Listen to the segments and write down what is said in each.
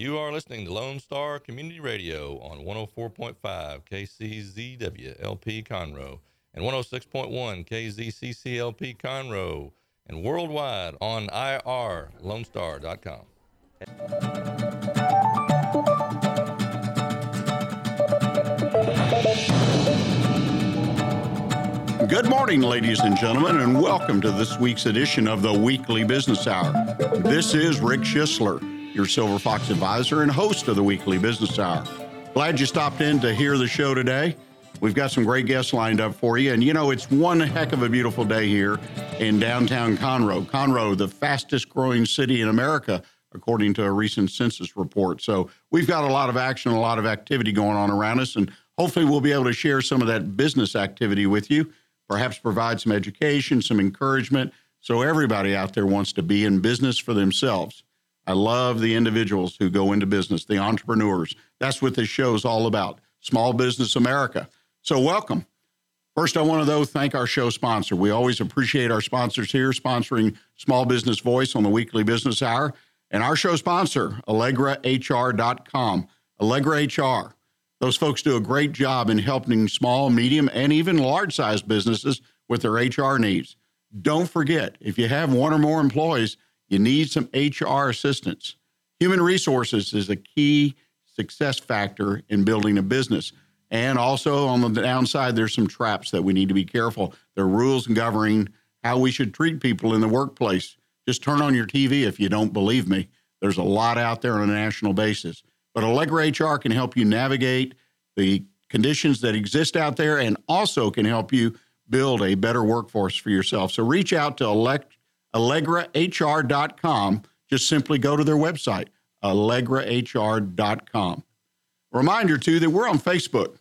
You are listening to Lone Star Community Radio on 104.5 KCZW LP Conroe and 106.1 KZCCLP Conroe and worldwide on irlonestar.com. Good morning, ladies and gentlemen, and welcome to this week's edition of the Weekly Business Hour. This is Rick Schisler your Silver Fox advisor and host of the weekly business hour. Glad you stopped in to hear the show today. We've got some great guests lined up for you. And you know, it's one heck of a beautiful day here in downtown Conroe. Conroe, the fastest growing city in America, according to a recent census report. So we've got a lot of action, a lot of activity going on around us. And hopefully, we'll be able to share some of that business activity with you, perhaps provide some education, some encouragement. So everybody out there wants to be in business for themselves. I love the individuals who go into business, the entrepreneurs. That's what this show is all about Small Business America. So, welcome. First, I want to, though, thank our show sponsor. We always appreciate our sponsors here sponsoring Small Business Voice on the weekly business hour. And our show sponsor, AllegraHR.com. Allegra HR. Those folks do a great job in helping small, medium, and even large sized businesses with their HR needs. Don't forget, if you have one or more employees, you need some HR assistance. Human resources is a key success factor in building a business. And also on the downside, there's some traps that we need to be careful. There are rules governing how we should treat people in the workplace. Just turn on your TV if you don't believe me. There's a lot out there on a national basis. But Allegra HR can help you navigate the conditions that exist out there and also can help you build a better workforce for yourself. So reach out to Elect AllegraHR.com. Just simply go to their website, AllegraHR.com. Reminder, too, that we're on Facebook.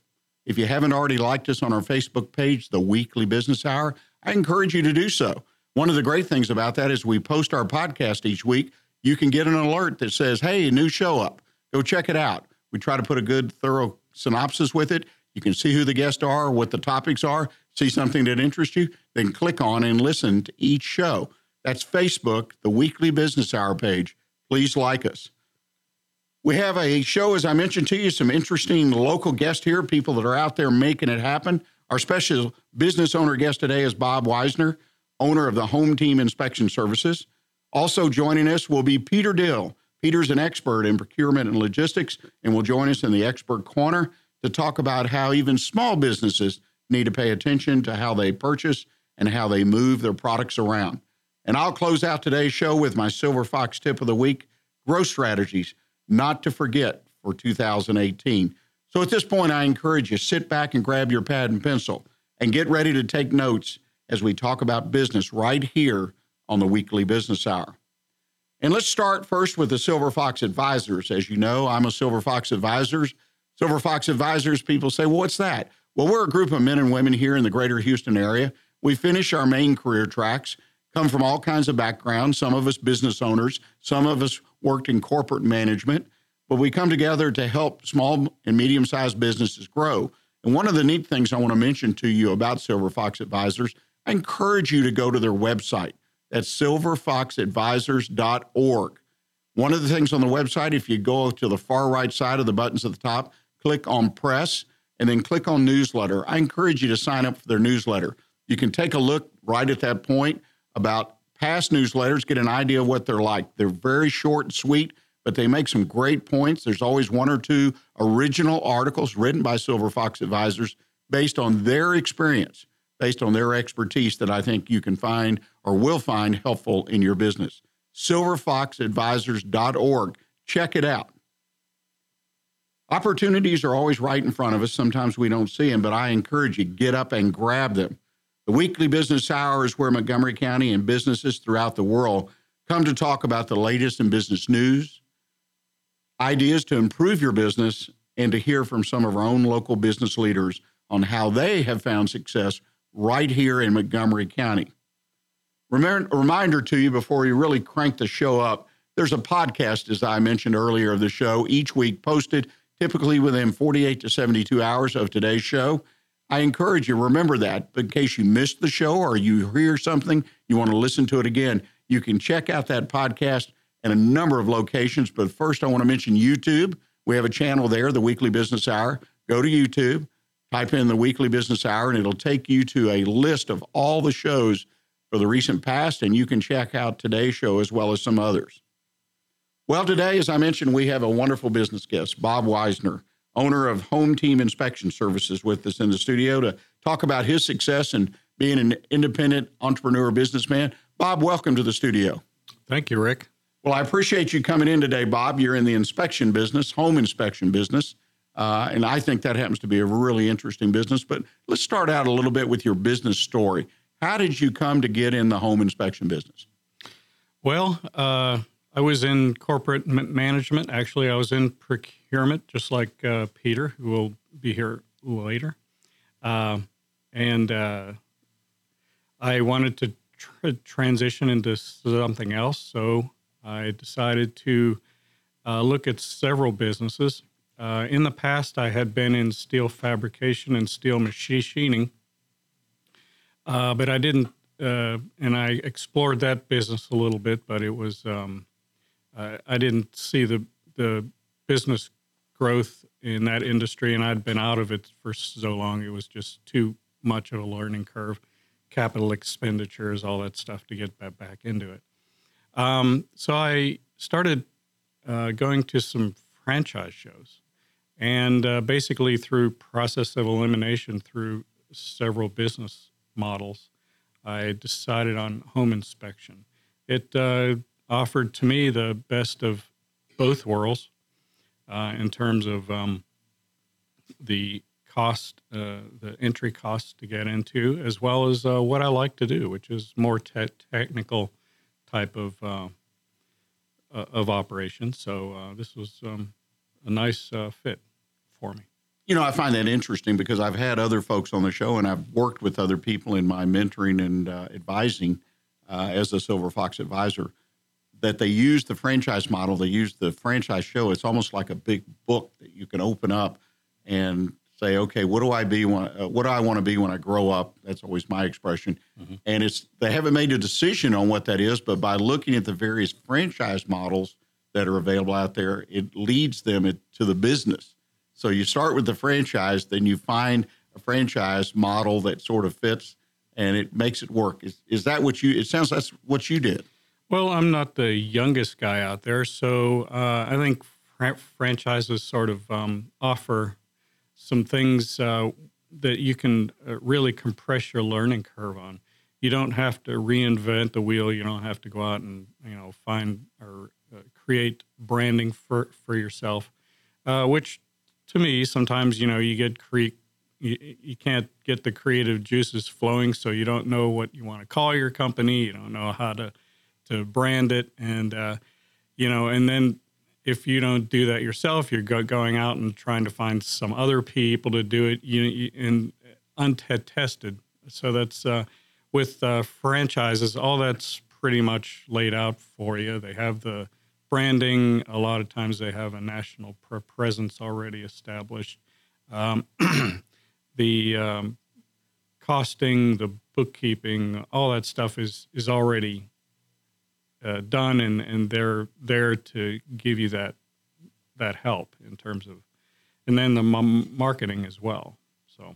If you haven't already liked us on our Facebook page, The Weekly Business Hour, I encourage you to do so. One of the great things about that is we post our podcast each week. You can get an alert that says, hey, new show up. Go check it out. We try to put a good, thorough synopsis with it. You can see who the guests are, what the topics are, see something that interests you, then click on and listen to each show. That's Facebook, the Weekly Business Hour page. Please like us. We have a show, as I mentioned to you, some interesting local guests here, people that are out there making it happen. Our special business owner guest today is Bob Wiesner, owner of the Home Team Inspection Services. Also joining us will be Peter Dill. Peter's an expert in procurement and logistics and will join us in the expert corner to talk about how even small businesses need to pay attention to how they purchase and how they move their products around. And I'll close out today's show with my Silver Fox tip of the week growth strategies not to forget for 2018. So at this point, I encourage you sit back and grab your pad and pencil and get ready to take notes as we talk about business right here on the weekly business hour. And let's start first with the Silver Fox Advisors. As you know, I'm a Silver Fox Advisors. Silver Fox Advisors, people say, well, what's that? Well, we're a group of men and women here in the greater Houston area. We finish our main career tracks come from all kinds of backgrounds. Some of us business owners, some of us worked in corporate management, but we come together to help small and medium sized businesses grow. And one of the neat things I want to mention to you about Silver Fox Advisors, I encourage you to go to their website. That's silverfoxadvisors.org. One of the things on the website, if you go to the far right side of the buttons at the top, click on press and then click on newsletter. I encourage you to sign up for their newsletter. You can take a look right at that point about past newsletters, get an idea of what they're like. They're very short and sweet, but they make some great points. There's always one or two original articles written by Silver Fox Advisors based on their experience, based on their expertise that I think you can find or will find helpful in your business. SilverFoxAdvisors.org. Check it out. Opportunities are always right in front of us. Sometimes we don't see them, but I encourage you get up and grab them. The weekly business hour is where Montgomery County and businesses throughout the world come to talk about the latest in business news, ideas to improve your business, and to hear from some of our own local business leaders on how they have found success right here in Montgomery County. Reminder to you before we really crank the show up there's a podcast, as I mentioned earlier, of the show each week posted typically within 48 to 72 hours of today's show. I encourage you, remember that But in case you missed the show or you hear something, you want to listen to it again, you can check out that podcast in a number of locations. But first, I want to mention YouTube. We have a channel there, the Weekly Business Hour. Go to YouTube, type in the Weekly Business Hour, and it'll take you to a list of all the shows for the recent past, and you can check out today's show as well as some others. Well, today, as I mentioned, we have a wonderful business guest, Bob Wiesner, owner of Home Team Inspection Services, with us in the studio to talk about his success in being an independent entrepreneur businessman. Bob, welcome to the studio. Thank you, Rick. Well, I appreciate you coming in today, Bob. You're in the inspection business, home inspection business. Uh, and I think that happens to be a really interesting business. But let's start out a little bit with your business story. How did you come to get in the home inspection business? Well, uh, I was in corporate management. Actually, I was in procurement, just like uh, Peter, who will be here later. Uh, and uh, I wanted to tr- transition into something else. So I decided to uh, look at several businesses. Uh, in the past, I had been in steel fabrication and steel machining, uh, but I didn't, uh, and I explored that business a little bit, but it was, um, I, I didn't see the, the business growth in that industry, and I'd been out of it for so long, it was just too much of a learning curve, capital expenditures, all that stuff to get back into it. Um, so I started uh, going to some franchise shows, and uh, basically through process of elimination through several business models, I decided on home inspection. It uh, offered to me the best of both worlds uh, in terms of um, the cost, uh, the entry costs to get into, as well as uh, what I like to do, which is more te- technical type of uh, uh, of operation. So uh, this was um, a nice fit for me. You know, I find that interesting because I've had other folks on the show, and I've worked with other people in my mentoring and advising as a Silver Fox advisor that they use the franchise model. They use the franchise show. It's almost like a big book that you can open up and say, okay, what do I be? When, uh, what do I want to be when I grow up? That's always my expression. Mm-hmm. And it's they haven't made a decision on what that is, but by looking at the various franchise models that are available out there, it leads them to the business. So you start with the franchise, then you find a franchise model that sort of fits, and it makes it work. Is, is that what you? It sounds that's what you did. Well, I'm not the youngest guy out there, so uh, I think fr- franchises sort of um, offer some things uh, that you can uh, really compress your learning curve on. You don't have to reinvent the wheel. You don't have to go out and you know find or uh, create branding for for yourself, uh, which to me sometimes you know you get cre- you, you can't get the creative juices flowing, so you don't know what you want to call your company. You don't know how to to brand it, and uh, you know, and then if you don't do that yourself, you're go- going out and trying to find some other people to do it you, you, and untested. So that's uh, with uh, franchises, all that's pretty much laid out for you. They have the branding. A lot of times they have a national presence already established. Um, the um, costing, the bookkeeping, all that stuff is is already uh, done, and and they're there to give you that that help in terms of, and then the m- marketing as well. So,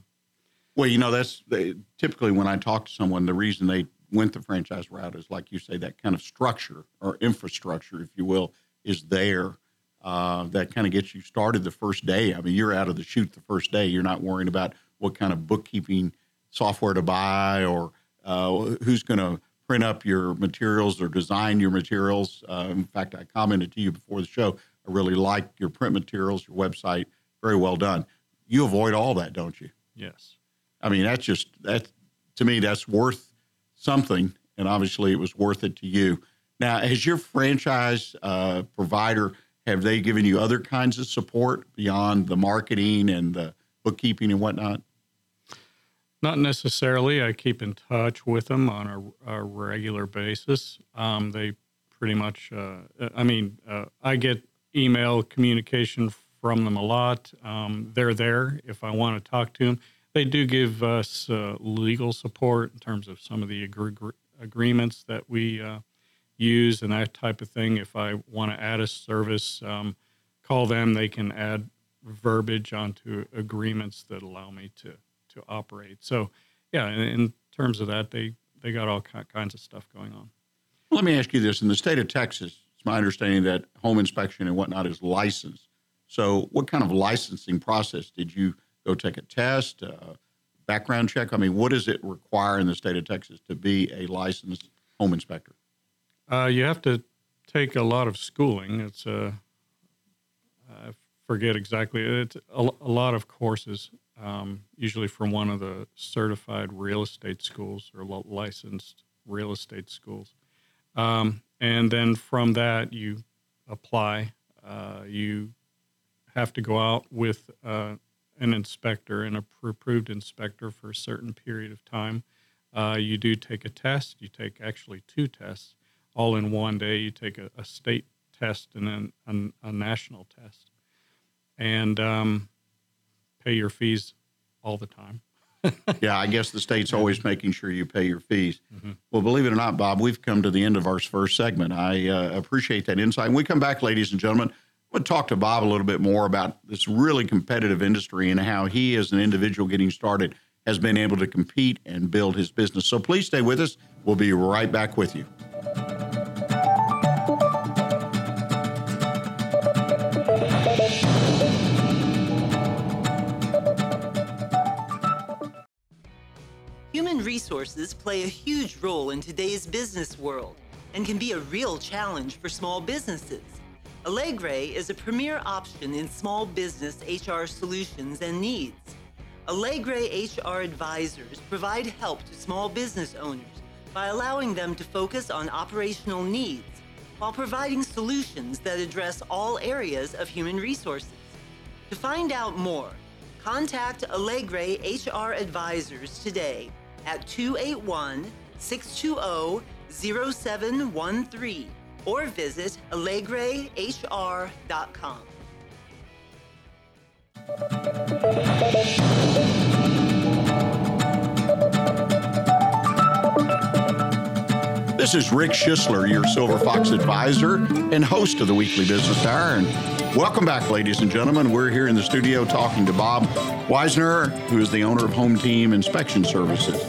well, you know, that's they, typically when I talk to someone, the reason they went the franchise route is like you say, that kind of structure or infrastructure, if you will, is there. Uh, that kind of gets you started the first day. I mean, you're out of the chute the first day. You're not worrying about what kind of bookkeeping software to buy or uh, who's going to print up your materials or design your materials. Uh, in fact, I commented to you before the show. I really like your print materials, your website. Very well done. You avoid all that, don't you? Yes. I mean, that's just that to me. That's worth something, and obviously, it was worth it to you. Now, as your franchise uh, provider, have they given you other kinds of support beyond the marketing and the bookkeeping and whatnot? Not necessarily. I keep in touch with them on a, a regular basis. Um, they pretty much, uh, I mean, uh, I get email communication from them a lot. Um, they're there if I want to talk to them. They do give us uh, legal support in terms of some of the agree- agreements that we uh, use and that type of thing. If I want to add a service, um, call them. They can add verbiage onto agreements that allow me to to operate. So, yeah, in, in terms of that, they they got all kinds of stuff going on. Let me ask you this: in the state of Texas, it's my understanding that home inspection and whatnot is licensed. So, what kind of licensing process did you go take a test, uh, background check? I mean, what does it require in the state of Texas to be a licensed home inspector? Uh, you have to take a lot of schooling. It's a, uh, I forget exactly. It's a, a lot of courses, um, usually from one of the certified real estate schools or licensed real estate schools. Um, and then from that, you apply. Uh, you have to go out with uh, an inspector, an approved inspector for a certain period of time. Uh, you do take a test. You take actually two tests all in one day. You take a, a state test and then a, a national test, and um, pay your fees all the time. yeah, I guess the state's always making sure you pay your fees. Mm-hmm. Well, believe it or not, Bob, we've come to the end of our first segment. I uh, appreciate that insight. When we come back, ladies and gentlemen, to talk to Bob a little bit more about this really competitive industry and how he, as an individual getting started, has been able to compete and build his business. So please stay with us. We'll be right back with you. Resources play a huge role in today's business world and can be a real challenge for small businesses. Allegra is a premier option in small business HR solutions and needs. Allegra HR advisors provide help to small business owners by allowing them to focus on operational needs while providing solutions that address all areas of human resources. To find out more, contact Allegra HR advisors today at 281 620 0713 or visit allegrahr.com. This is Rick Schisler, your Silver Fox advisor and host of the Weekly Business Hour. And welcome back, ladies and gentlemen. We're here in the studio talking to Bob Wiesner, who is the owner of Home Team Inspection Services.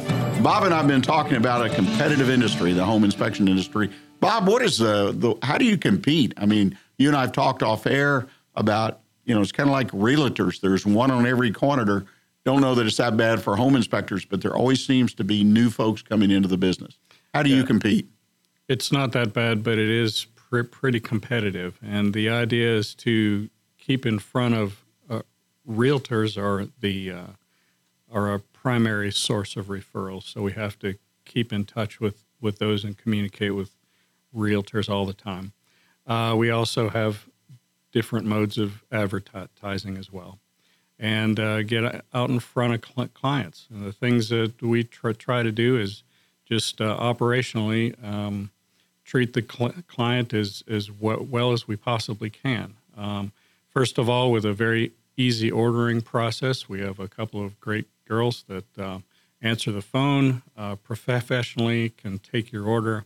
Bob and I have been talking about a competitive industry, the home inspection industry, Bob, what is the, the how do you compete? I mean, you and I have talked off air about, you know, it's kind of like realtors. There's one on every corner. Don't know that it's that bad for home inspectors, but there always seems to be new folks coming into the business. How do yeah. you compete? It's not that bad, but it is pr- pretty competitive. And the idea is to keep in front of uh, realtors are the uh, are a primary source of referrals. So we have to keep in touch with with those and communicate with realtors all the time. Uh, we also have different modes of advertising as well, and uh, get out in front of cl- clients. And the things that we tr- try to do is just uh, operationally um, treat the cl- client as as w- well as we possibly can. Um, first of all, with a very easy ordering process, we have a couple of great girls that uh, answer the phone uh, professionally, can take your order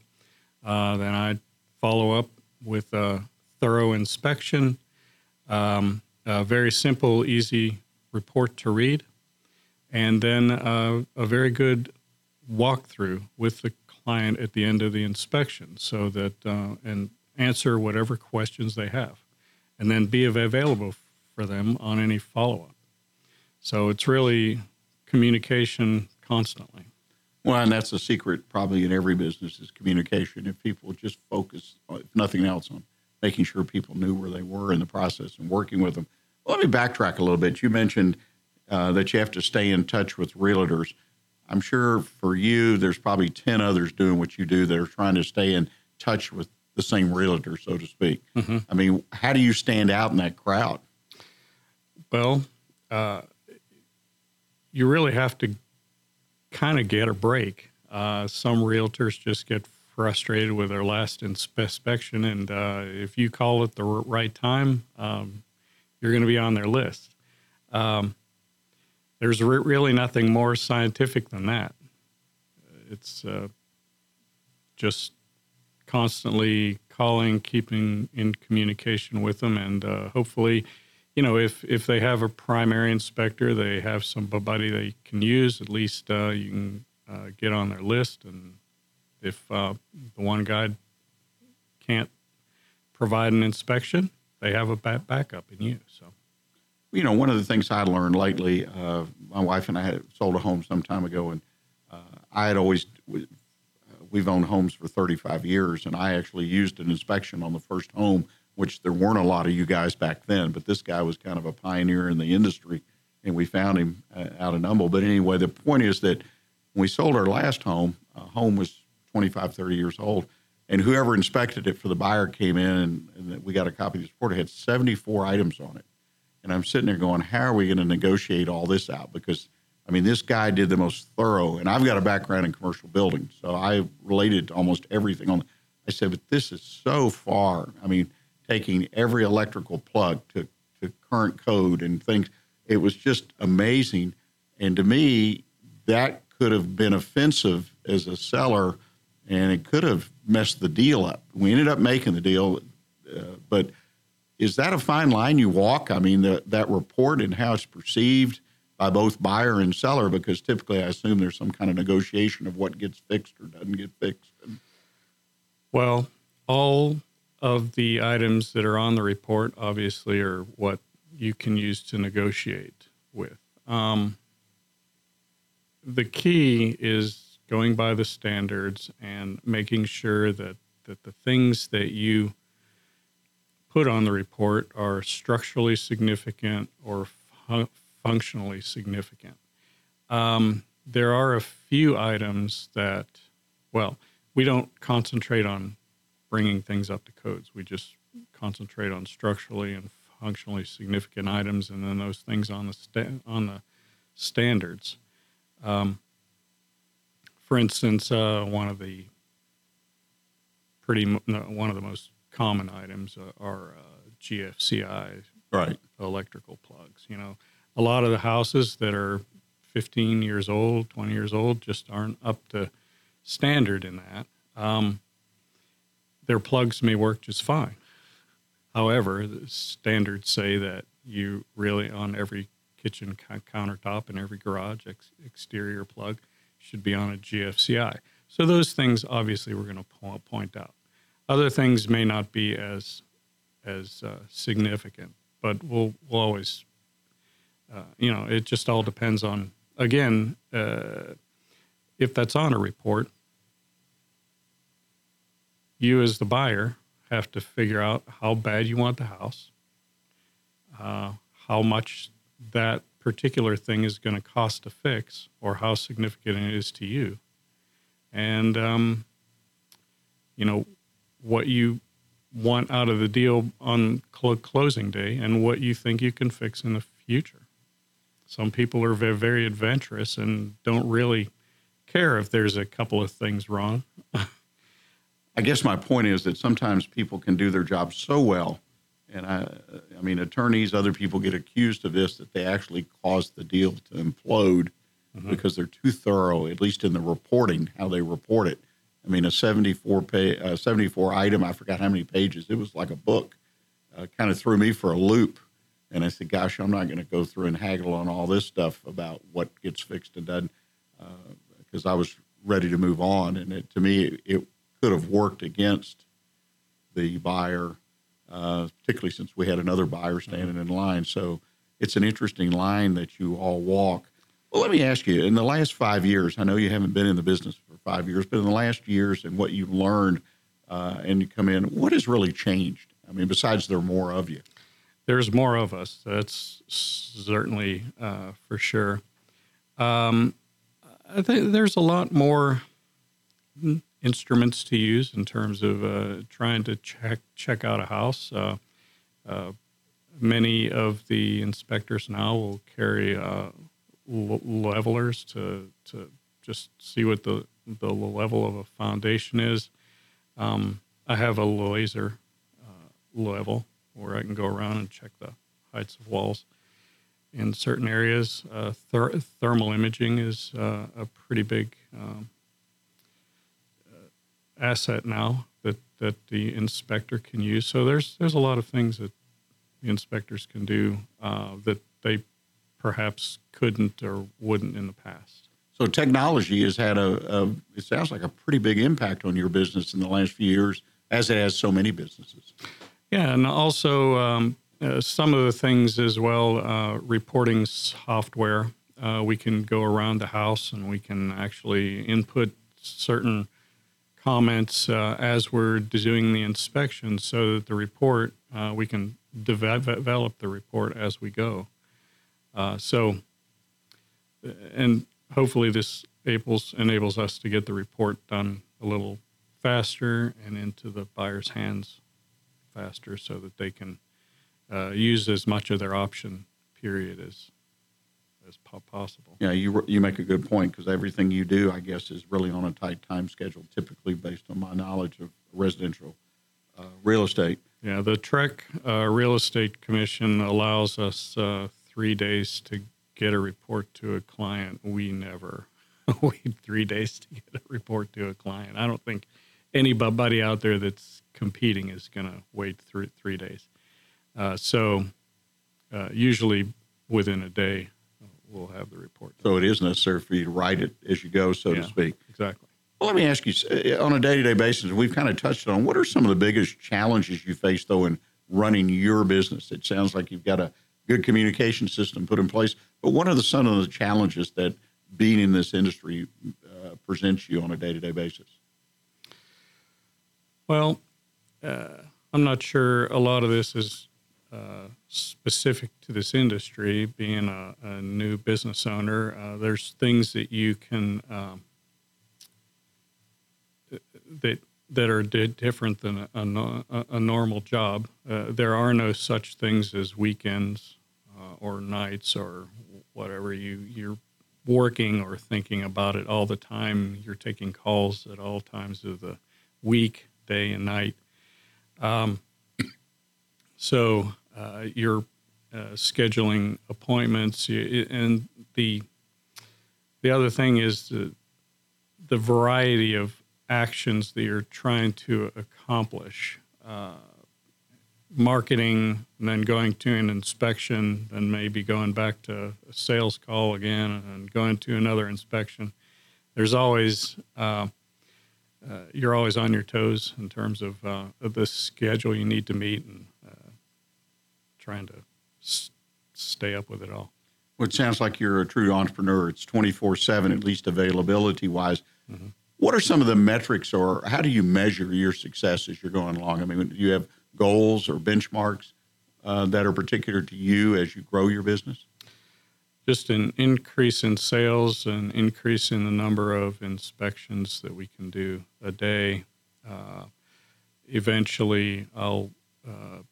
uh, then I'd follow up with a thorough inspection, um, a very simple, easy report to read, and then uh, a very good walkthrough with the client at the end of the inspection so that uh, and answer whatever questions they have and then be available for them on any follow-up so it's really communication constantly well, and that's a secret probably in every business is communication. If people just focus, if nothing else, on making sure people knew where they were in the process and working with them. Let me backtrack a little bit. You mentioned uh, that you have to stay in touch with realtors. I'm sure for you, there's probably 10 others doing what you do that are trying to stay in touch with the same realtor, so to speak. Mm-hmm. I mean, how do you stand out in that crowd? Well, uh, you really have to kind of get a break. Uh, some realtors just get frustrated with their last inspection, and uh, if you call at the right time, um, you're going to be on their list. Um, there's re- really nothing more scientific than that. It's uh, just constantly calling, keeping in communication with them, and uh, hopefully, you know, if if they have a primary inspector, they have somebody they can use. At least uh, you can uh, get on their list, and if uh, the one guy can't provide an inspection, they have a backup in you. So, you know, one of the things I learned lately, uh, my wife and I had sold a home some time ago, and uh, I had always we've owned homes for 35 years, and I actually used an inspection on the first home, which there weren't a lot of you guys back then, but this guy was kind of a pioneer in the industry, and we found him uh, out in Humble. But anyway, the point is that when we sold our last home, a home was 25, 30 years old, and whoever inspected it for the buyer came in, and, and we got a copy of the report. It had 74 items on it. And I'm sitting there going, how are we going to negotiate all this out? Because I mean, this guy did the most thorough, and I've got a background in commercial building, so I related to almost everything on. I said, but this is so far. I mean, taking every electrical plug to, to current code and things. It was just amazing, and to me, that could have been offensive as a seller, and it could have messed the deal up. We ended up making the deal, uh, but is that a fine line you walk? I mean, the, that report and how it's perceived by both buyer and seller because typically I assume there's some kind of negotiation of what gets fixed or doesn't get fixed. Well, all of the items that are on the report obviously are what you can use to negotiate with. Um, the key is going by the standards and making sure that, that the things that you put on the report are structurally significant or functionally significant. Um, there are a few items that, well, we don't concentrate on bringing things up to codes. We just concentrate on structurally and functionally significant items, and then those things on the sta- on the standards. Um, for instance, uh, one of the pretty one of the most common items are uh, GFCI right electrical plugs. You know, a lot of the houses that are 15 years old, 20 years old, just aren't up to standard in that. Um, their plugs may work just fine. However, the standards say that you really, on every kitchen countertop and every garage ex- exterior plug, should be on a GFCI. So those things, obviously, we're going to po- point out. Other things may not be as as uh, significant, but we'll we'll always uh, you know, it just all depends on, again, uh, if that's on a report, you as the buyer have to figure out how bad you want the house, uh, how much that particular thing is going to cost to fix, or how significant it is to you, and um, you know what you want out of the deal on cl- closing day, and what you think you can fix in the future. Some people are very, very adventurous and don't really care if there's a couple of things wrong. I guess my point is that sometimes people can do their job so well, and I, I mean, attorneys, other people get accused of this that they actually cause the deal to implode mm-hmm. because they're too thorough, at least in the reporting, how they report it. I mean, a 74 page, uh, 74 item, I forgot how many pages. It was like a book. Uh, kind of threw me for a loop. And I said, gosh, I'm not going to go through and haggle on all this stuff about what gets fixed and done because uh, I was ready to move on. And it, to me, it, it, could have worked against the buyer, uh, particularly since we had another buyer standing in line. So it's an interesting line that you all walk. Well, let me ask you in the last five years, I know you haven't been in the business five years, but in the last years and what you've learned uh, and you come in, what has really changed? I mean, besides there are more of you there's more of us. That's certainly uh, for sure. Um, I think there's a lot more instruments to use in terms of uh, trying to check check out a house. Uh, uh many of the inspectors now will carry uh, levelers to to just see what the the level of a foundation is. Um, I have a laser uh, level where I can go around and check the heights of walls. In certain areas, uh, ther- thermal imaging is uh, a pretty big um, uh, asset now that that the inspector can use. So there's there's a lot of things that the inspectors can do uh, that they perhaps couldn't or wouldn't in the past. So technology has had a, a it sounds like a pretty big impact on your business in the last few years, as it has so many businesses. Yeah, and also um, uh, some of the things as well, uh, reporting software. Uh, we can go around the house and we can actually input certain comments uh, as we're doing the inspection so that the report, uh, we can de- develop the report as we go. Uh, so, and hopefully this enables, enables us to get the report done a little faster and into the buyer's hands faster so that they can uh, use as much of their option period as as possible. Yeah, you you make a good point because everything you do, I guess, is really on a tight time schedule. Typically, based on my knowledge of residential uh, real estate. Yeah, the TREC uh, Real Estate Commission allows us uh, three days to get a report to a client. We never wait three days to get a report to a client. I don't think anybody out there that's competing is going to wait three three days. Uh, so uh, usually within a day, we'll have the report. So it is necessary for you to write it as you go, so yeah, to speak. Exactly. Well, let me ask you uh, on a day to day basis, we've kind of touched on what are some of the biggest challenges you face, though, in running your business? It sounds like you've got a good communication system put in place, but what are the, some of the challenges that being in this industry uh, presents you on a day to day basis? Well, uh, I'm not sure a lot of this is uh, specific to this industry, being a, a new business owner, uh, there's things that you can um, that that are di- different than a, a, a normal job. Uh, there are no such things as weekends uh, or nights or whatever. You you're working or thinking about it all the time. You're taking calls at all times of the week, day and night. Um, so uh, you're uh, scheduling appointments, and the the other thing is the the variety of actions that you're trying to accomplish. Uh, marketing, and then going to an inspection, then maybe going back to a sales call again, and going to another inspection. There's always uh, uh, you're always on your toes in terms of, uh, of the schedule you need to meet and trying to s- stay up with it all. Well, it sounds like you're a true entrepreneur. It's 24 7, at least availability wise. Mm-hmm. What are some of the metrics, or how do you measure your success as you're going along? I mean, do you have goals or benchmarks uh, that are particular to you as you grow your business? Just an increase in sales, an increase in the number of inspections that we can do a day. Uh, eventually, I'll uh,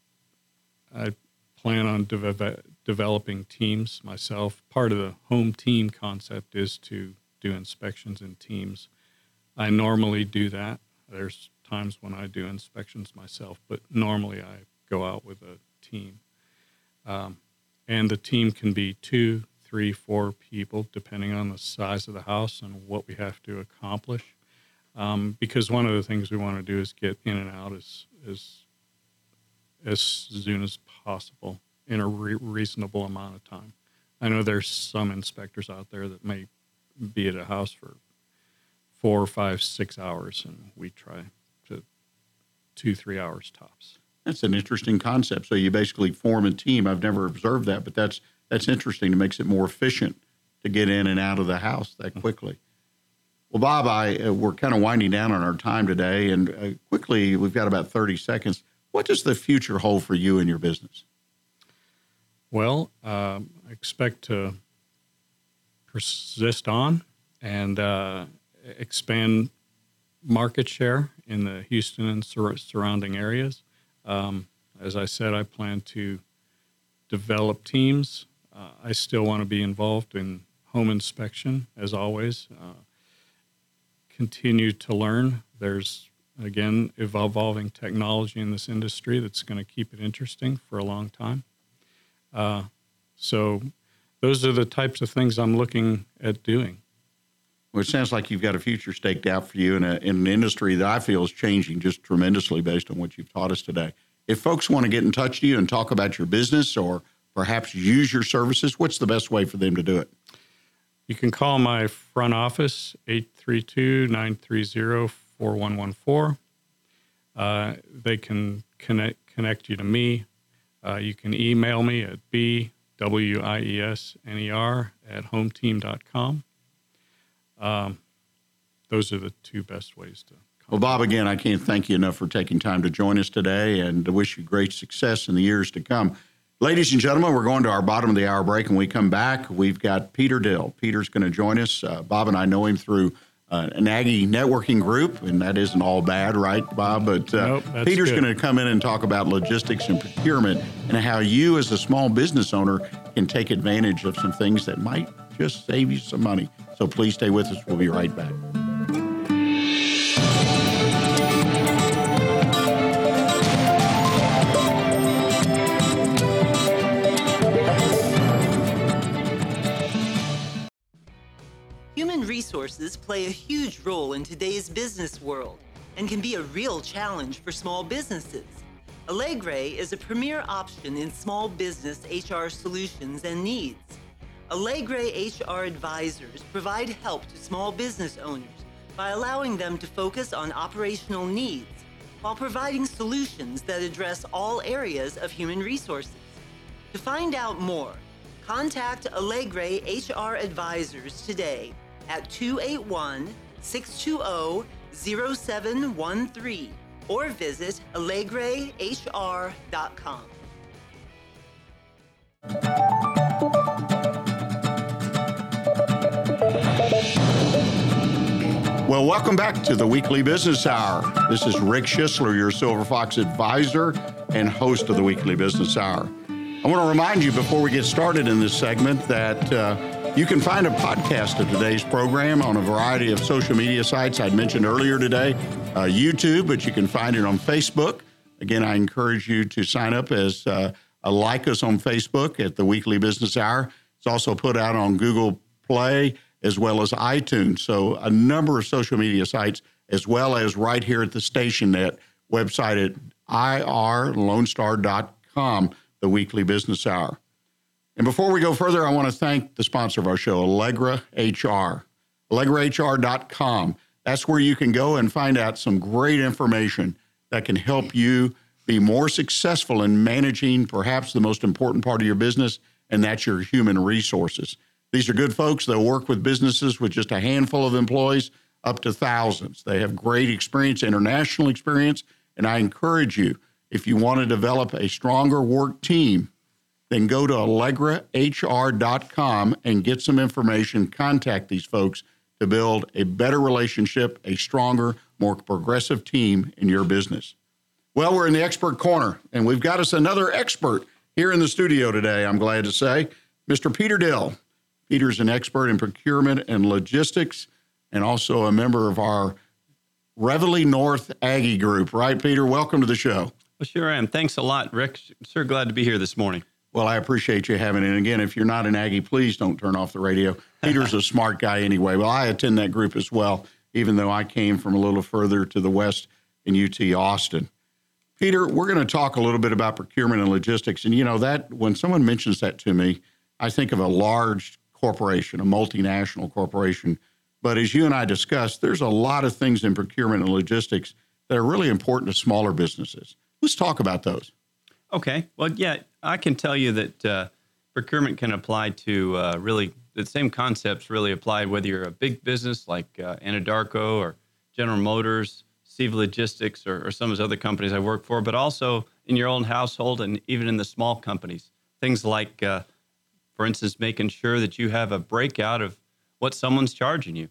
I plan on de- developing teams myself. Part of the home team concept is to do inspections in teams. I normally do that. There's times when I do inspections myself, but normally I go out with a team. Um, and the team can be two, three, four people, depending on the size of the house and what we have to accomplish. Um, because one of the things we want to do is get in and out as, as as soon as possible in a re- reasonable amount of time. I know there's some inspectors out there that may be at a house for four, five, six hours, and we try two, three hours tops. That's an interesting concept. So you basically form a team. I've never observed that, but that's that's interesting. It makes it more efficient to get in and out of the house that mm-hmm. quickly. Well, Bob, I uh, we're kind of winding down on our time today, and uh, quickly we've got about thirty seconds. What does the future hold for you and your business? Well, uh, I expect to persist on and uh, expand market share in the Houston and sur- surrounding areas. Um, as I said, I plan to develop teams. Uh, I still want to be involved in home inspection, as always. Uh, continue to learn. There's again, evolving technology in this industry that's going to keep it interesting for a long time. Uh, so, those are the types of things I'm looking at doing. Well, it sounds like you've got a future staked out for you in, a, in an industry that I feel is changing just tremendously based on what you've taught us today. If folks want to get in touch with you and talk about your business or perhaps use your services, what's the best way for them to do it? You can call my front office, 832 930 4114. Uh, They can connect, connect you to me. Uh, you can email me at bwiesner at hometeam.com. Um, those are the two best ways to. Well, Bob, again, I can't thank you enough for taking time to join us today and to wish you great success in the years to come. Ladies and gentlemen, we're going to our bottom of the hour break. and we come back, we've got Peter Dill. Peter's going to join us. Uh, Bob and I know him through uh, an Aggie networking group, and that isn't all bad, right, Bob? But uh, Nope, Peter's going to come in and talk about logistics and procurement and how you, as a small business owner, can take advantage of some things that might just save you some money. So please stay with us. We'll be right back. Human resources play a huge role in today's business world and can be a real challenge for small businesses. Allegra is a premier option in small business HR solutions and needs. Allegra HR advisors provide help to small business owners by allowing them to focus on operational needs while providing solutions that address all areas of human resources. To find out more, contact Allegra HR advisors today at 281 620 0713 or visit allegrahr.com. Well, welcome back to the weekly business hour. This is Rick Schisler, your Silver Fox advisor and host of the weekly business hour. I want to remind you before we get started in this segment that uh, you can find a podcast of today's program on a variety of social media sites I'd mentioned earlier today, uh, YouTube, but you can find it on Facebook. Again, I encourage you to sign up as uh, like us on Facebook at the Weekly Business Hour. It's also put out on Google Play as well as iTunes. So a number of social media sites, as well as right here at the station website at irlonestar.com, the Weekly Business Hour. And before we go further, I want to thank the sponsor of our show, Allegra HR. AllegraHR.com. That's where you can go and find out some great information that can help you be more successful in managing perhaps the most important part of your business, and that's your human resources. These are good folks. They'll work with businesses with just a handful of employees up to thousands. They have great experience, international experience, and I encourage you, if you want to develop a stronger work team, then go to allegrahr.com and get some information. Contact these folks to build a better relationship, a stronger, more progressive team in your business. Well, we're in the expert corner, and we've got us another expert here in the studio today, I'm glad to say, Mr. Peter Dill. Peter's an expert in procurement and logistics and also a member of our Reveille North Aggie Group. Right, Peter? Welcome to the show. Well, sure I am. Thanks a lot, Rick. Sure glad to be here this morning. Well, I appreciate you having it. And again, if you're not an Aggie, please don't turn off the radio. Peter's a smart guy anyway. Well, I attend that group as well, even though I came from a little further to the west in UT Austin. Peter, we're going to talk a little bit about procurement and logistics. And you know that when someone mentions that to me, I think of a large corporation, a multinational corporation. But as you and I discussed, there's a lot of things in procurement and logistics that are really important to smaller businesses. Let's talk about those. Okay. Well, yeah, I can tell you that uh, procurement can apply to uh, really the same concepts really apply whether you're a big business like uh, Anadarko or General Motors, CEVA Logistics, or, or some of those other companies I work for, but also in your own household and even in the small companies. Things like, uh, for instance, making sure that you have a breakout of what someone's charging you.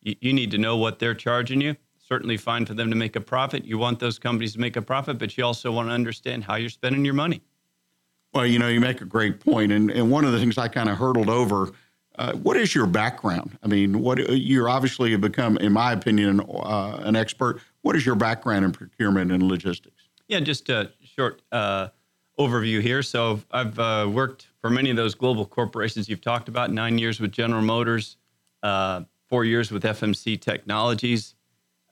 you. You need to know what they're charging you. Certainly fine for them to make a profit. You want those companies to make a profit, but you also want to understand how you're spending your money. Well, you know, you make a great point, and and one of the things I kind of hurdled over. Uh, what is your background? I mean, what you're obviously have become, in my opinion, uh, an expert. What is your background in procurement and logistics? Yeah, just a short uh, overview here. So I've uh, worked for many of those global corporations you've talked about. Nine years with General Motors, uh, four years with FMC Technologies,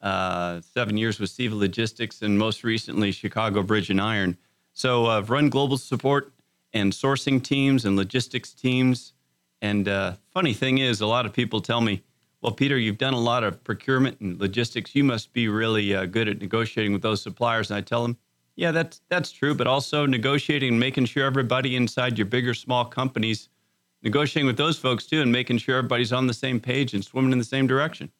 uh, seven years with CEVA Logistics, and most recently Chicago Bridge and Iron. So I've run global support and sourcing teams and logistics teams. And uh, funny thing is, a lot of people tell me, "Well, Peter, you've done a lot of procurement and logistics. You must be really uh, good at negotiating with those suppliers." And I tell them, "Yeah, that's that's true, but also negotiating and making sure everybody inside your big or small companies." Negotiating with those folks too, and making sure everybody's on the same page and swimming in the same direction.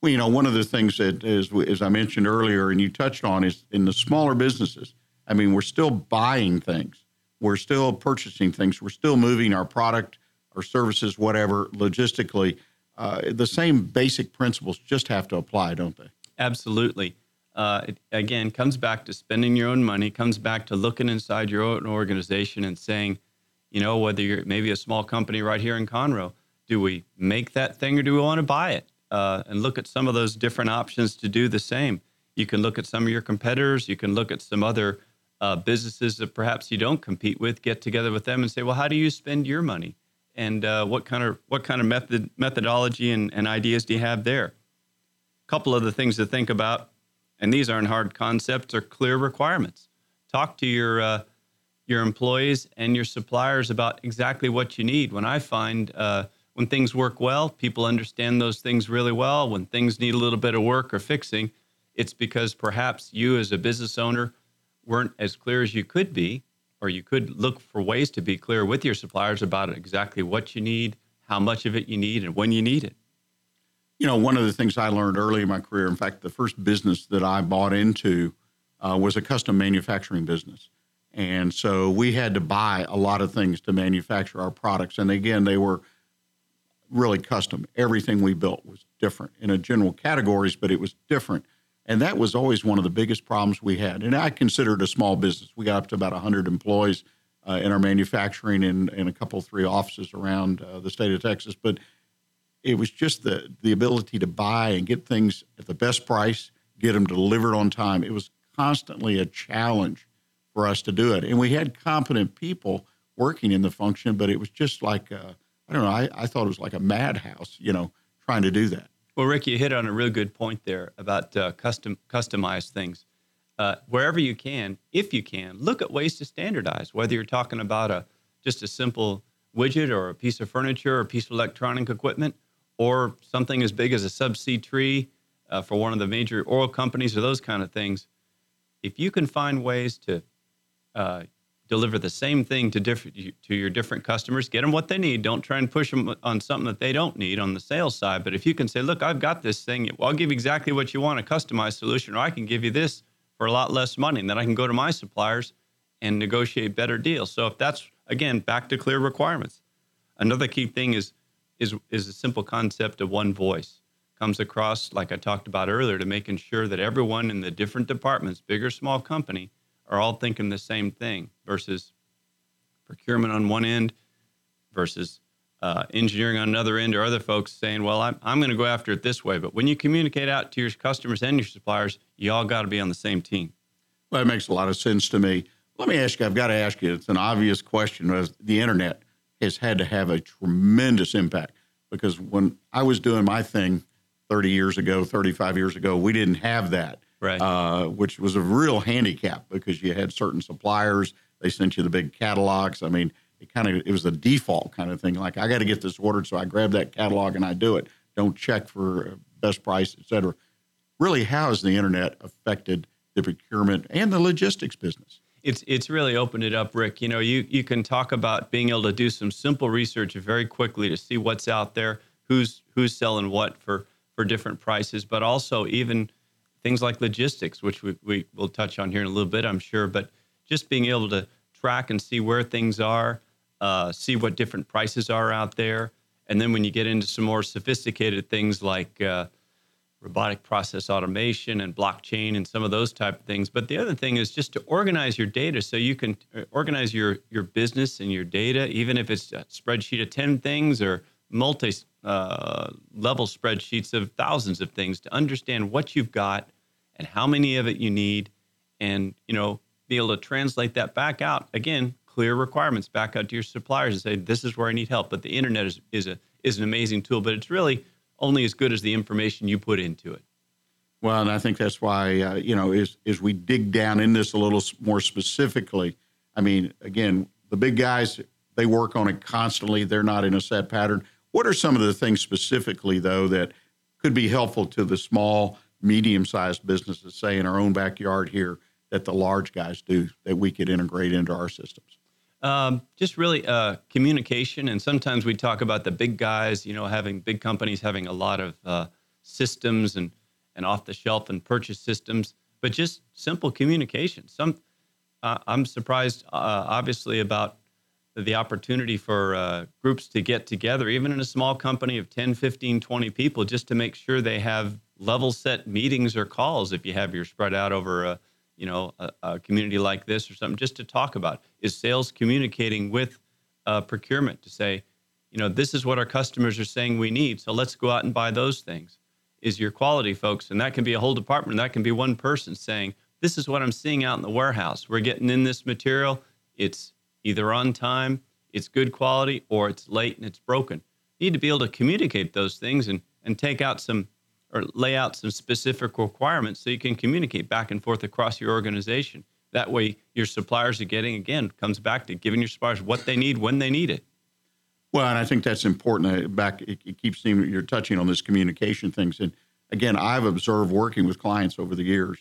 Well, you know, one of the things that, is, as I mentioned earlier, and you touched on, is in the smaller businesses. I mean, we're still buying things, we're still purchasing things, we're still moving our product, our services, whatever, logistically. Uh, the same basic principles just have to apply, don't they? Absolutely. Uh, it, again, comes back to spending your own money, comes back to looking inside your own organization and saying, you know, whether you're maybe a small company right here in Conroe, do we make that thing or do we want to buy it? Uh, and look at some of those different options to do the same. You can look at some of your competitors. You can look at some other uh, businesses that perhaps you don't compete with. Get together with them and say, well, how do you spend your money? And uh, what kind of what kind of method methodology and, and ideas do you have there? A couple of the things to think about, and these aren't hard concepts, or clear requirements. Talk to your uh, your employees and your suppliers about exactly what you need. When I find uh, when things work well, people understand those things really well. When things need a little bit of work or fixing, it's because perhaps you as a business owner weren't as clear as you could be, or you could look for ways to be clear with your suppliers about exactly what you need, how much of it you need, and when you need it. You know, one of the things I learned early in my career, in fact, the first business that I bought into uh, was a custom manufacturing business. And so we had to buy a lot of things to manufacture our products. And again, they were really custom. Everything we built was different in a general categories, but it was different. And that was always one of the biggest problems we had. And I considered a small business. We got up to about 100 employees uh, in our manufacturing and, and a couple, three offices around uh, the state of Texas. But it was just the, the ability to buy and get things at the best price, get them delivered on time. It was constantly a challenge for us to do it. And we had competent people working in the function, but it was just like, I don't know. I, I thought it was like a madhouse, you know, trying to do that. Well, Rick, you hit on a real good point there about uh, custom customized things. Uh, wherever you can, if you can, look at ways to standardize. Whether you're talking about a just a simple widget or a piece of furniture or a piece of electronic equipment, or something as big as a subsea tree uh, for one of the major oil companies or those kind of things. If you can find ways to uh, deliver the same thing to to your different customers get them what they need. Don't try and push them on something that they don't need on the sales side. But if you can say look i've got this thing. I'll give you exactly what you want a customized solution or i can give you this for a lot less money and then i can go to my suppliers and negotiate better deals. So if that's again back to clear requirements. Another key thing is is is a simple concept of one voice comes across like i talked about earlier to making sure that everyone in the different departments big or small company are all thinking the same thing versus procurement on one end versus uh, engineering on another end or other folks saying, well, I'm, I'm going to go after it this way. But when you communicate out to your customers and your suppliers, you all got to be on the same team. Well, that makes a lot of sense to me. Let me ask you, I've got to ask you, it's an obvious question. The internet has had to have a tremendous impact because when I was doing my thing 30 years ago, 35 years ago, we didn't have that right? Uh, which was a real handicap because you had certain suppliers. They sent you the big catalogs. I mean, it kind of it was a default kind of thing. Like I got to get this ordered, so I grab that catalog and I do it. Don't check for best price, et cetera. Really, how has the internet affected the procurement and the logistics business? It's it's really opened it up, Rick. You know, you you can talk about being able to do some simple research very quickly to see what's out there, who's who's selling what for for different prices, but also even things like logistics, which we, we will touch on here in a little bit, I'm sure, but just being able to track and see where things are, uh, see what different prices are out there. And then when you get into some more sophisticated things like uh, robotic process automation and blockchain and some of those type of things. But the other thing is just to organize your data so you can uh, organize your your business and your data, even if it's a spreadsheet of ten things or multi uh, level spreadsheets of thousands of things to understand what you've got and how many of it you need, and you know be able to translate that back out again clear requirements back out to your suppliers and say this is where I need help. But the internet is is a is an amazing tool, but it's really only as good as the information you put into it. Well, and I think that's why uh, you know as as we dig down in this a little more specifically. I mean, again, the big guys they work on it constantly. They're not in a set pattern. What are some of the things specifically though that could be helpful to the small, medium-sized businesses, say in our own backyard here, that the large guys do that we could integrate into our systems? Um, just really uh, communication, and sometimes we talk about the big guys. You know, having big companies having a lot of uh, systems and and off the shelf and purchase systems, but just simple communication. Some uh, I'm surprised, uh, obviously, about the opportunity for uh, groups to get together, even in a small company of 10, 15, 20 people, just to make sure they have level set meetings or calls if you have your spread out over a you know a, a community like this or something just to talk about is sales communicating with uh, procurement to say you know this is what our customers are saying we need so let's go out and buy those things is your quality folks. And that can be a whole department. That can be one person saying this is what i'm seeing out in the warehouse. We're getting in this material. It's either on time it's good quality or it's late and it's broken. You need to be able to communicate those things and and take out some or lay out some specific requirements so you can communicate back and forth across your organization. That way, your suppliers are getting, again, comes back to giving your suppliers what they need when they need it. Well, and I think that's important. Uh, back, it, it keeps seeming you're touching on this communication things. And again, I've observed working with clients over the years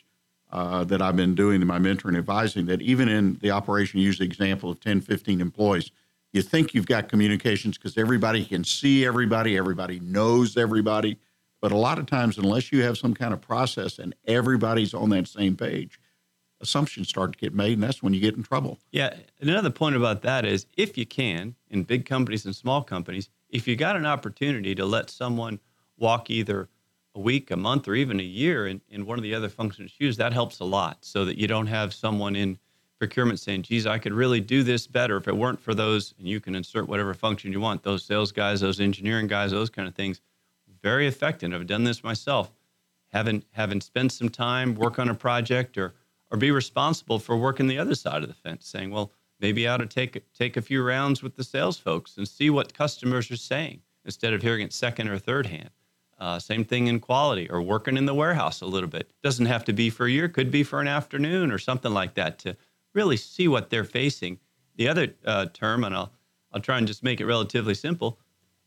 uh, that I've been doing in my mentoring advising that even in the operation, use the example of 10, 15 employees, you think you've got communications because everybody can see everybody, everybody knows everybody but a lot of times, unless you have some kind of process and everybody's on that same page, assumptions start to get made, and that's when you get in trouble. Yeah. Another point about that is if you can, in big companies and small companies, if you got an opportunity to let someone walk either a week, a month, or even a year in, in one of the other functions shoes, that helps a lot so that you don't have someone in procurement saying, geez, I could really do this better if it weren't for those, and you can insert whatever function you want, those sales guys, those engineering guys, those kind of things very effective. I've done this myself. Having having spent some time work on a project or or be responsible for working the other side of the fence, saying, well, maybe I ought to take take a few rounds with the sales folks and see what customers are saying instead of hearing it second or third hand. Uh, same thing in quality or working in the warehouse a little bit. Doesn't have to be for a year, could be for an afternoon or something like that to really see what they're facing. The other uh, term, and I'll I'll try and just make it relatively simple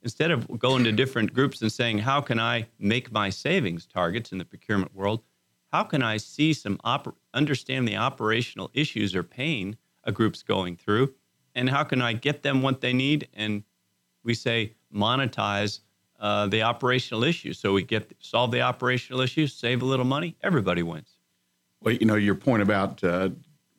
instead of going to different groups and saying, how can I make my savings targets in the procurement world? How can I see some, understand the operational issues or pain a group's going through? And how can I get them what they need? And we say monetize uh, the operational issues. So we get solve the operational issues, save a little money, everybody wins. Well, you know, your point about uh,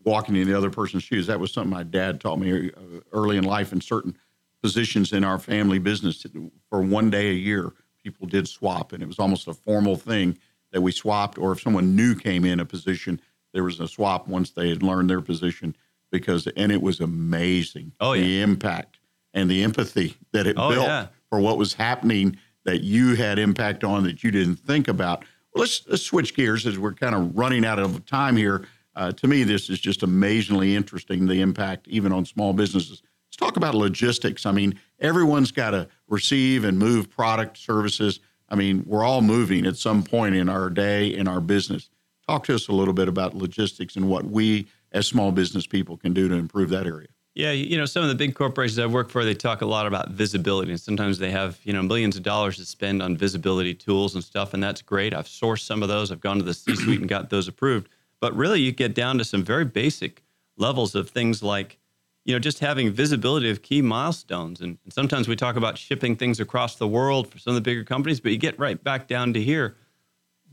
walking in the other person's shoes, that was something my dad taught me uh, early in life in certain positions in our family business for one day a year. People did swap, and it was almost a formal thing that we swapped. Or if someone new came in a position, there was a swap once they had learned their position. Because and it was amazing. Oh, the impact and the empathy that it Oh, built yeah. for what was happening that you had impact on that you didn't think about. Well, let's, let's switch gears as we're kind of running out of time here. Uh, to me, this is just amazingly interesting the impact even on small businesses. Let's talk about logistics. I mean, everyone's got to receive and move product services. I mean, we're all moving at some point in our day in our business. Talk to us a little bit about logistics and what we as small business people can do to improve that area. Yeah, you know, some of the big corporations I've worked for, they talk a lot about visibility, and sometimes they have you know millions of dollars to spend on visibility tools and stuff, and that's great. I've sourced some of those. I've gone to the C-suite and got those approved. But really, you get down to some very basic levels of things like, you know, just having visibility of key milestones. And, and sometimes we talk about shipping things across the world for some of the bigger companies, but you get right back down to here.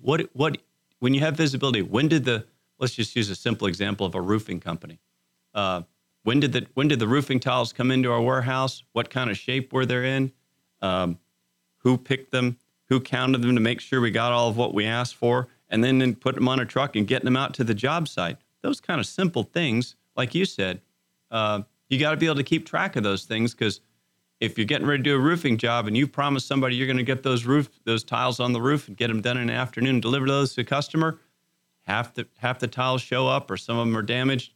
What what when you have visibility? When did the let's just use a simple example of a roofing company. Uh, when did the when did the roofing tiles come into our warehouse? What kind of shape were they in? Um, who picked them? Who counted them to make sure we got all of what we asked for? And then, then put them on a truck and getting them out to the job site. Those kind of simple things, like you said, uh, you got to be able to keep track of those things because if you're getting ready to do a roofing job and you promise somebody you're going to get those roof those tiles on the roof and get them done in the afternoon and deliver those to a customer, half the half the tiles show up or some of them are damaged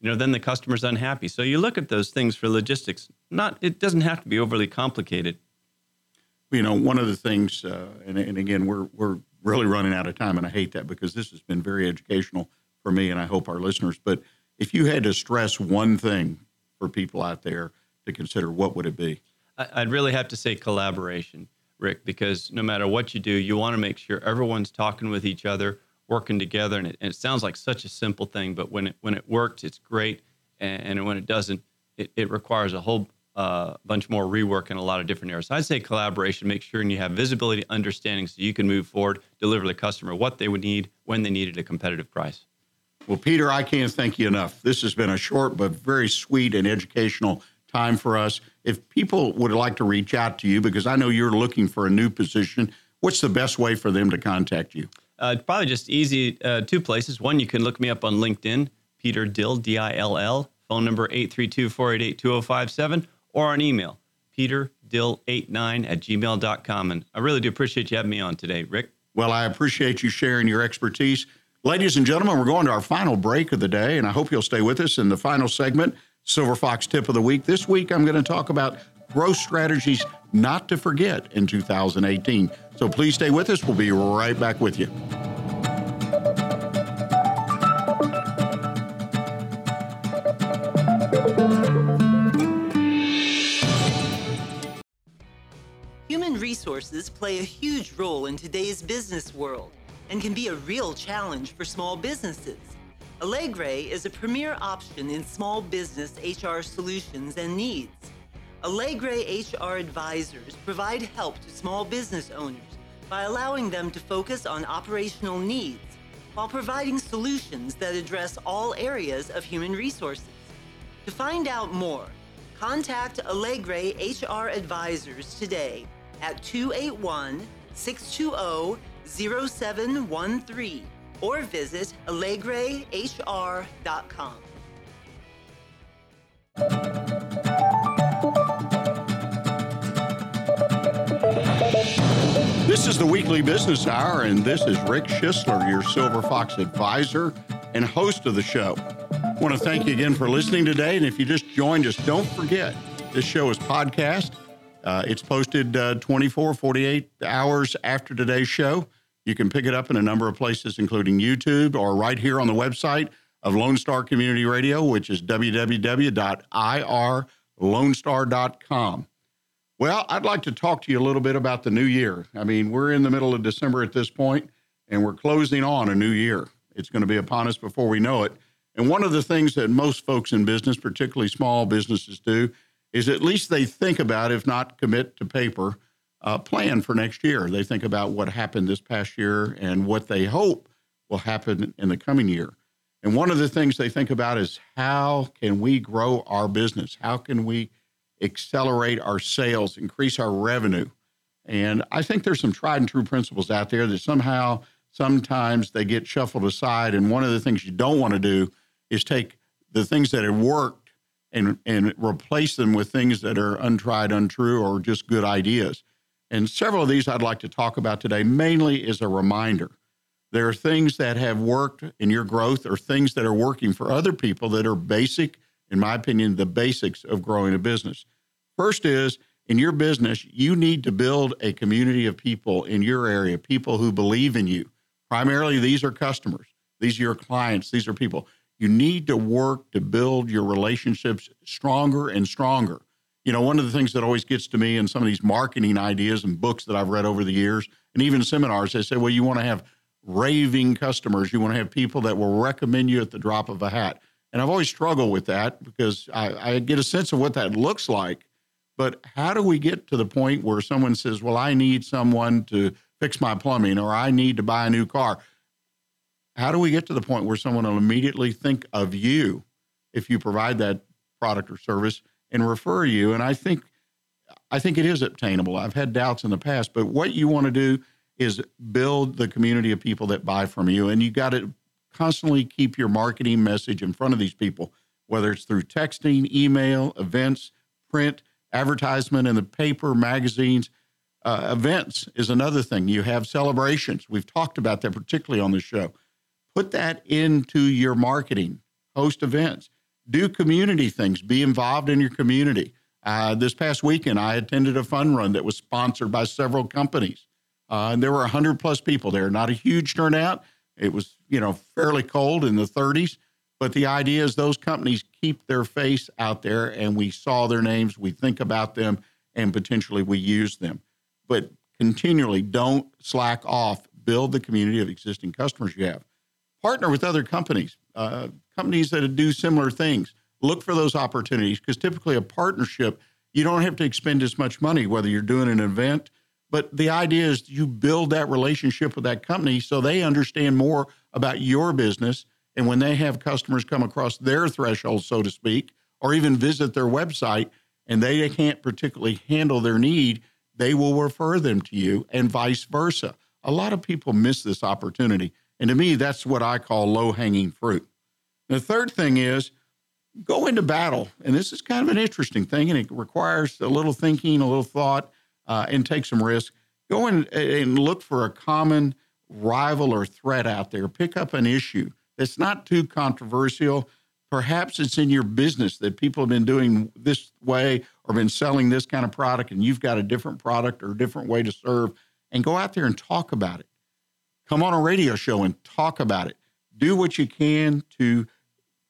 you know then the customer's unhappy so you look at those things for logistics not it doesn't have to be overly complicated you know, one of the things, uh, and, and again, we're we're really running out of time, and I hate that because this has been very educational for me, and I hope our listeners. But if you had to stress one thing for people out there to consider, what would it be? I'd really have to say collaboration, Rick, because no matter what you do, you want to make sure everyone's talking with each other, working together. And it, and it sounds like such a simple thing, but when it when it works, it's great, and, and when it doesn't, it, it requires a whole uh, bunch more rework in a lot of different areas. So I'd say collaboration, make sure and you have visibility, understanding, so you can move forward, deliver the customer what they would need when they need at a competitive price. Well, Peter, I can't thank you enough. This has been a short but very sweet and educational time for us. If people would like to reach out to you, because I know you're looking for a new position, what's the best way for them to contact you? Uh, probably just easy uh, two places. One, you can look me up on LinkedIn, Peter Dill, D I L L, phone number 832 488 2057 or on email, peterdill89 at gmail.com. And I really do appreciate you having me on today, Rick. Well, I appreciate you sharing your expertise. Ladies and gentlemen, we're going to our final break of the day, and I hope you'll stay with us in the final segment, Silver Fox Tip of the Week. This week, I'm going to talk about growth strategies not to forget in 2018. So please stay with us. We'll be right back with you. Human resources play a huge role in today's business world and can be a real challenge for small businesses. Allegra is a premier option in small business HR solutions and needs. Allegra HR advisors provide help to small business owners by allowing them to focus on operational needs while providing solutions that address all areas of human resources. To find out more, contact Allegra HR advisors today at 281 620 0713 or visit AllegraHR.com. This is the weekly business hour, and this is Rick Schisler, your Silver Fox advisor and host of the show. I want to thank you again for listening today. And if you just joined us, don't forget this show is podcast. Uh, it's posted uh, 24, 48 hours after today's show. You can pick it up in a number of places, including YouTube or right here on the website of Lone Star Community Radio, which is www.irlonestar.com. Well, I'd like to talk to you a little bit about the new year. I mean, we're in the middle of December at this point, and we're closing on a new year. It's going to be upon us before we know it. And one of the things that most folks in business, particularly small businesses, do is at least they think about, if not commit to paper, uh, plan for next year. They think about what happened this past year and what they hope will happen in the coming year. And one of the things they think about is how can we grow our business? How can we accelerate our sales, increase our revenue? And I think there's some tried and true principles out there that somehow, sometimes they get shuffled aside. And one of the things you don't want to do is take the things that have worked and, and replace them with things that are untried, untrue, or just good ideas. And several of these I'd like to talk about today, mainly as a reminder. There are things that have worked in your growth or things that are working for other people that are basic, in my opinion, the basics of growing a business. First is in your business, you need to build a community of people in your area, people who believe in you. Primarily, these are customers, these are your clients, these are people. You need to work to build your relationships stronger and stronger. You know, one of the things that always gets to me in some of these marketing ideas and books that I've read over the years, and even seminars, they say, well, you want to have raving customers. You want to have people that will recommend you at the drop of a hat. And I've always struggled with that because I, I, get a sense of what that looks like. But how do we get to the point where someone says, Well, I need someone to fix my plumbing or I need to buy a new car? How do we get to the point where someone will immediately think of you if you provide that product or service and refer you? And I think I think it is obtainable. I've had doubts in the past, but what you want to do is build the community of people that buy from you. And you got to constantly keep your marketing message in front of these people, whether it's through texting, email, events, print, advertisement in the paper, magazines. Uh, events is another thing. You have celebrations. We've talked about that, particularly on the show. Put that into your marketing, host events, do community things, be involved in your community. Uh, this past weekend, I attended a fun run that was sponsored by several companies. Uh, and there were 100 plus people there. Not a huge turnout. It was, you know, fairly cold in the 30s. But the idea is those companies keep their face out there and we saw their names, we think about them, and potentially we use them. But continually don't slack off, build the community of existing customers you have. Partner with other companies, uh, companies that do similar things. Look for those opportunities because typically a partnership, you don't have to expend as much money, whether you're doing an event. But the idea is you build that relationship with that company so they understand more about your business and when they have customers come across their threshold, so to speak, or even visit their website and they can't particularly handle their need, they will refer them to you and vice versa. A lot of people miss this opportunity. And to me, that's what I call low hanging fruit. The third thing is go into battle. And this is kind of an interesting thing, and it requires a little thinking, a little thought, uh, and take some risk. Go in and look for a common rival or threat out there. Pick up an issue that's not too controversial. Perhaps it's in your business that people have been doing this way or been selling this kind of product, and you've got a different product or a different way to serve, and go out there and talk about it. Come on a radio show and talk about it. Do what you can to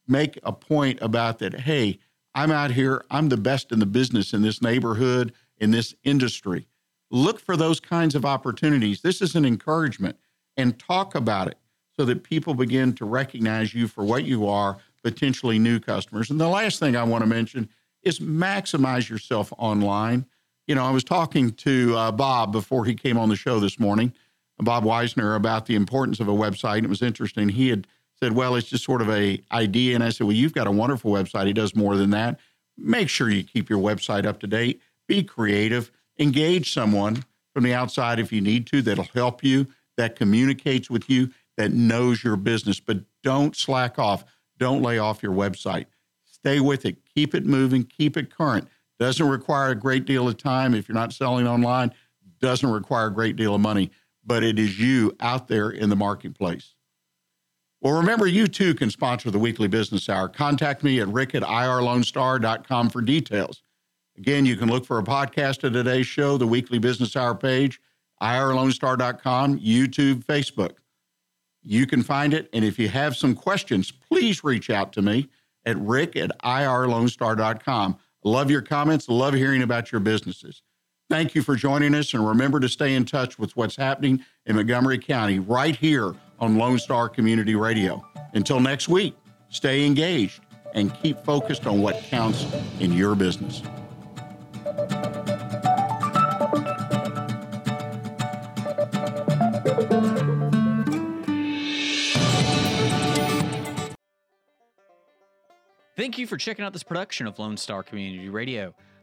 make a point about that. Hey, I'm out here. I'm the best in the business in this neighborhood, in this industry. Look for those kinds of opportunities. This is an encouragement and talk about it so that people begin to recognize you for what you are, potentially new customers. And the last thing I want to mention is maximize yourself online. You know, I was talking to uh, Bob before he came on the show this morning, Bob Wiesner, about the importance of a website. It was interesting. He had said, "Well, it's just sort of a idea," and I said, "Well, you've got a wonderful website. He does more than that. Make sure you keep your website up to date. Be creative. Engage someone from the outside if you need to. That'll help you. That communicates with you that knows your business, but don't slack off. Don't lay off your website. Stay with it. Keep it moving. Keep it current. Doesn't require a great deal of time if you're not selling online. Doesn't require a great deal of money, but it is you out there in the marketplace. Well, remember, you too can sponsor the weekly business hour. Contact me at rick at irlonestar.com for details. Again, you can look for a podcast of today's show, the weekly business hour page, irlonestar.com, YouTube, Facebook. You can find it. And if you have some questions, please reach out to me at rick at irlonestar.com. Love your comments. Love hearing about your businesses. Thank you for joining us. And remember to stay in touch with what's happening in Montgomery County right here on Lone Star Community Radio. Until next week, stay engaged and keep focused on what counts in your business. Thank you for checking out this production of Lone Star Community Radio.